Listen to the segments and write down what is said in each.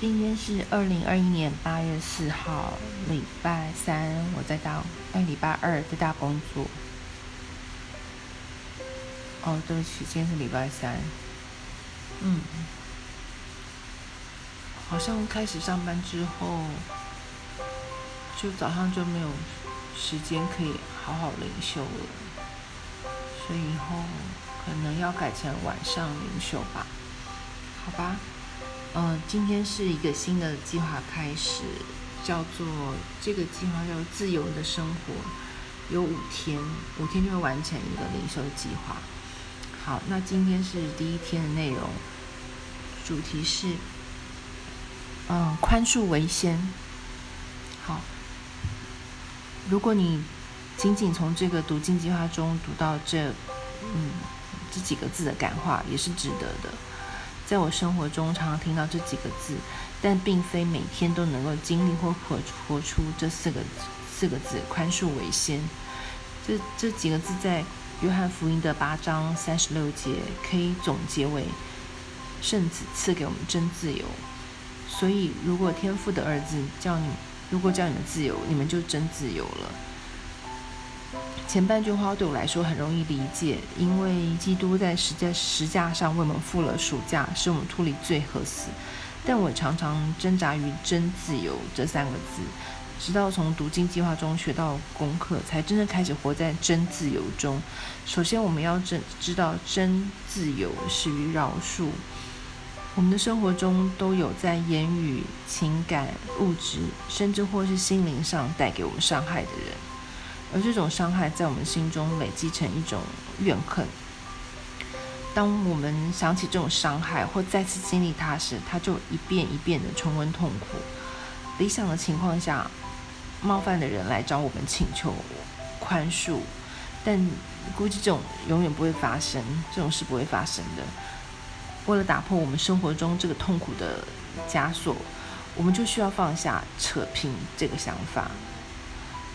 今天是二零二一年八月四号，礼拜三，我在大，哎，礼拜二在大工作。哦，对不起，今天是礼拜三。嗯，好像开始上班之后，就早上就没有时间可以好好灵修了，所以以后可能要改成晚上灵修吧？好吧。嗯，今天是一个新的计划开始，叫做这个计划叫“自由的生活”，有五天，五天就会完成一个灵修计划。好，那今天是第一天的内容，主题是嗯，宽恕为先。好，如果你仅仅从这个读经计划中读到这嗯这几个字的感化，也是值得的。在我生活中，常常听到这几个字，但并非每天都能够经历或活活出这四个四个字“宽恕为先”。这这几个字在约翰福音的八章三十六节可以总结为：“圣子赐给我们真自由。”所以，如果天父的儿子叫你，如果叫你们自由，你们就真自由了。前半句话对我来说很容易理解，因为基督在十架十架上为我们付了赎价，使我们脱离罪和死。但我常常挣扎于“真自由”这三个字，直到从读经计划中学到功课，才真正开始活在真自由中。首先，我们要真知道，真自由始于饶恕。我们的生活中都有在言语、情感、物质，甚至或是心灵上带给我们伤害的人。而这种伤害在我们心中累积成一种怨恨。当我们想起这种伤害或再次经历它时，它就一遍一遍的重温痛苦。理想的情况下，冒犯的人来找我们请求宽恕，但估计这种永远不会发生，这种事不会发生的。为了打破我们生活中这个痛苦的枷锁，我们就需要放下扯平这个想法。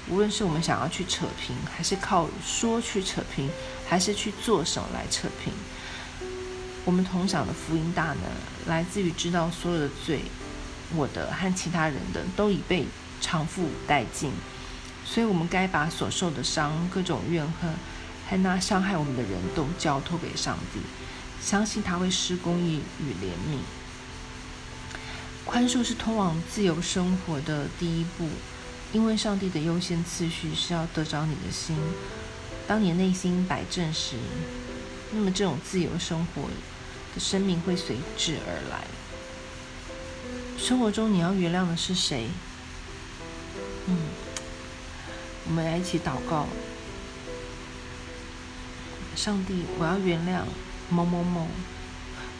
无论是我们想要去扯平，还是靠说去扯平，还是去做什么来扯平，我们同享的福音大能来自于知道所有的罪，我的和其他人的都已被偿付殆尽，所以我们该把所受的伤、各种怨恨，和那伤害我们的人都交托给上帝，相信他会施公义与怜悯。宽恕是通往自由生活的第一步。因为上帝的优先次序是要得着你的心，当你内心摆正时，那么这种自由生活的生命会随之而来。生活中你要原谅的是谁？嗯，我们来一起祷告。上帝，我要原谅某某某，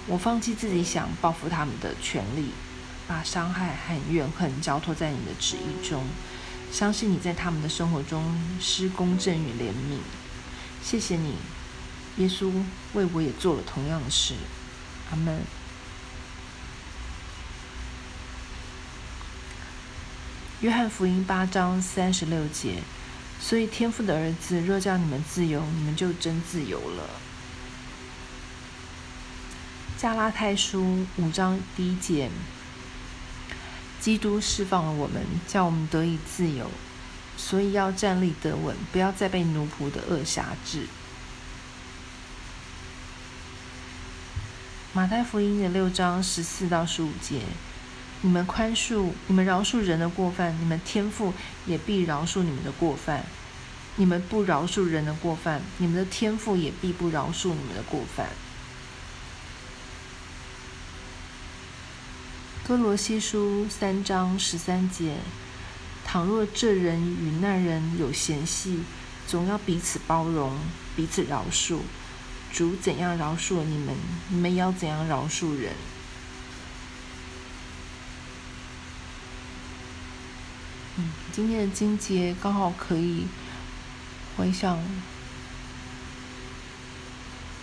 我放弃自己想报复他们的权利，把伤害和怨恨交托在你的旨意中。相信你在他们的生活中施公正与怜悯。谢谢你，耶稣为我也做了同样的事。阿门。约翰福音八章三十六节，所以天父的儿子若叫你们自由，你们就真自由了。加拉太书五章第一节。基督释放了我们，叫我们得以自由，所以要站立得稳，不要再被奴仆的轭挟制。马太福音的六章十四到十五节，你们宽恕，你们饶恕人的过犯，你们天父也必饶恕你们的过犯；你们不饶恕人的过犯，你们的天父也必不饶恕你们的过犯。哥罗西书三章十三节：倘若这人与那人有嫌隙，总要彼此包容，彼此饶恕。主怎样饶恕了你们，你们要怎样饶恕人。嗯，今天的金节刚好可以回想，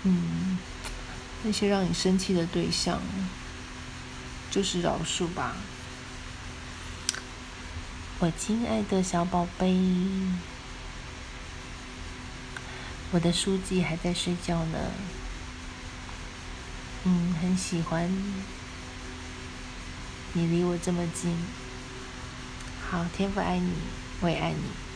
嗯，那些让你生气的对象。就是饶恕吧，我亲爱的小宝贝，我的书记还在睡觉呢。嗯，很喜欢你离我这么近。好，天父爱你，我也爱你。